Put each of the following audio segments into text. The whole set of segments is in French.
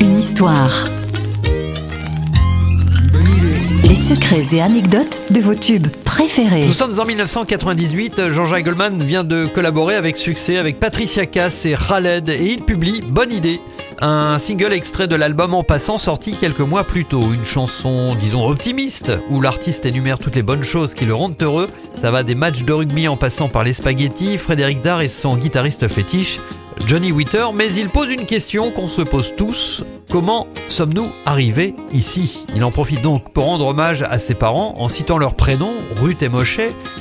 Une histoire. Les secrets et anecdotes de vos tubes préférés. Nous sommes en 1998. Jean-Jacques Goldman vient de collaborer avec succès avec Patricia Cass et Khaled et il publie Bonne idée. Un single extrait de l'album En passant sorti quelques mois plus tôt. Une chanson, disons, optimiste, où l'artiste énumère toutes les bonnes choses qui le rendent heureux. Ça va des matchs de rugby en passant par les spaghettis, Frédéric Dard et son guitariste fétiche, Johnny Witter, mais il pose une question qu'on se pose tous. Comment sommes-nous arrivés ici? Il en profite donc pour rendre hommage à ses parents en citant leurs prénoms, Ruth et Moshe,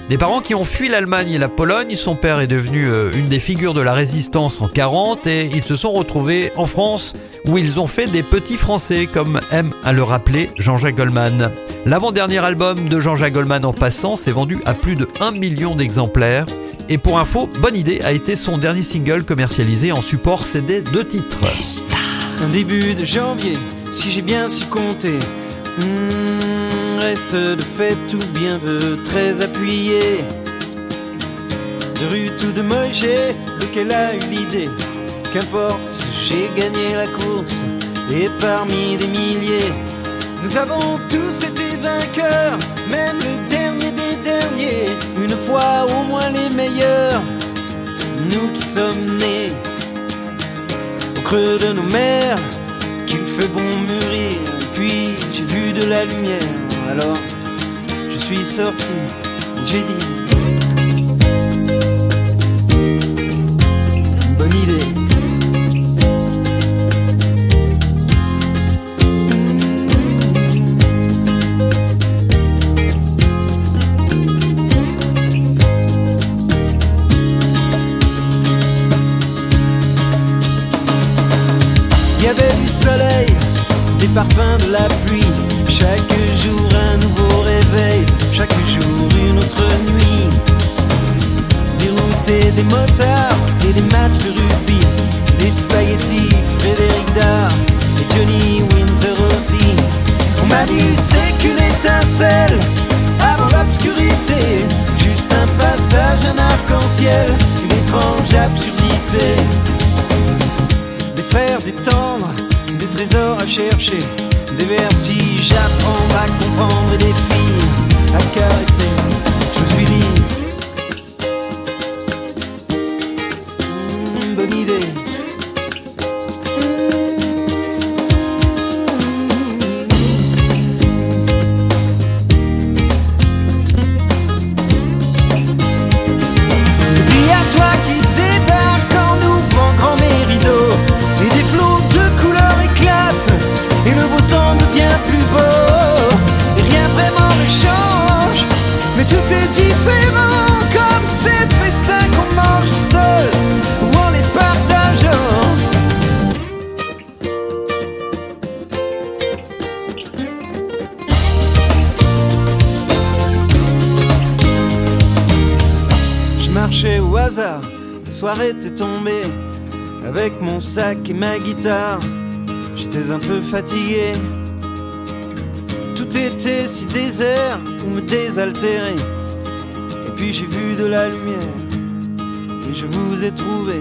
des parents qui ont fui l'Allemagne et la Pologne. Son père est devenu euh, une des figures de la résistance en 40 et ils se sont retrouvés en France où ils ont fait des petits Français, comme aime à le rappeler Jean-Jacques Goldman. L'avant-dernier album de Jean-Jacques Goldman en passant s'est vendu à plus de 1 million d'exemplaires. Et pour info, Bonne idée a été son dernier single commercialisé en support CD de titres. Un début de janvier, si j'ai bien su compter. Hmm, reste de fait tout bien veut très appuyé. De Ruth ou de Moïse, lequel a eu l'idée? Qu'importe, j'ai gagné la course et parmi des milliers, nous avons tous été vainqueurs, même le dernier des derniers, Qui sommes nés au creux de nos mers, qu'il fait bon mûrir. Puis j'ai vu de la lumière, alors je suis sorti, j'ai dit. Des parfums de la pluie. Chaque jour un nouveau réveil, chaque jour une autre nuit. Des routes et des motards et des matchs de rugby. Des spaghettis, Frédéric Dard et Johnny Winter aussi. On m'a dit c'est qu'une étincelle avant l'obscurité. Juste un passage, un arc-en-ciel, chercher, des vertiges à prendre, à comprendre et des filles à caresser. Bien plus beau Et rien vraiment ne change Mais tout est différent Comme ces festins qu'on mange seul Ou en les partageant Je marchais au hasard, la soirée était tombée avec mon sac et ma guitare. J'étais un peu fatigué. Tout était si désert pour me désaltérer. Et puis j'ai vu de la lumière et je vous ai trouvé.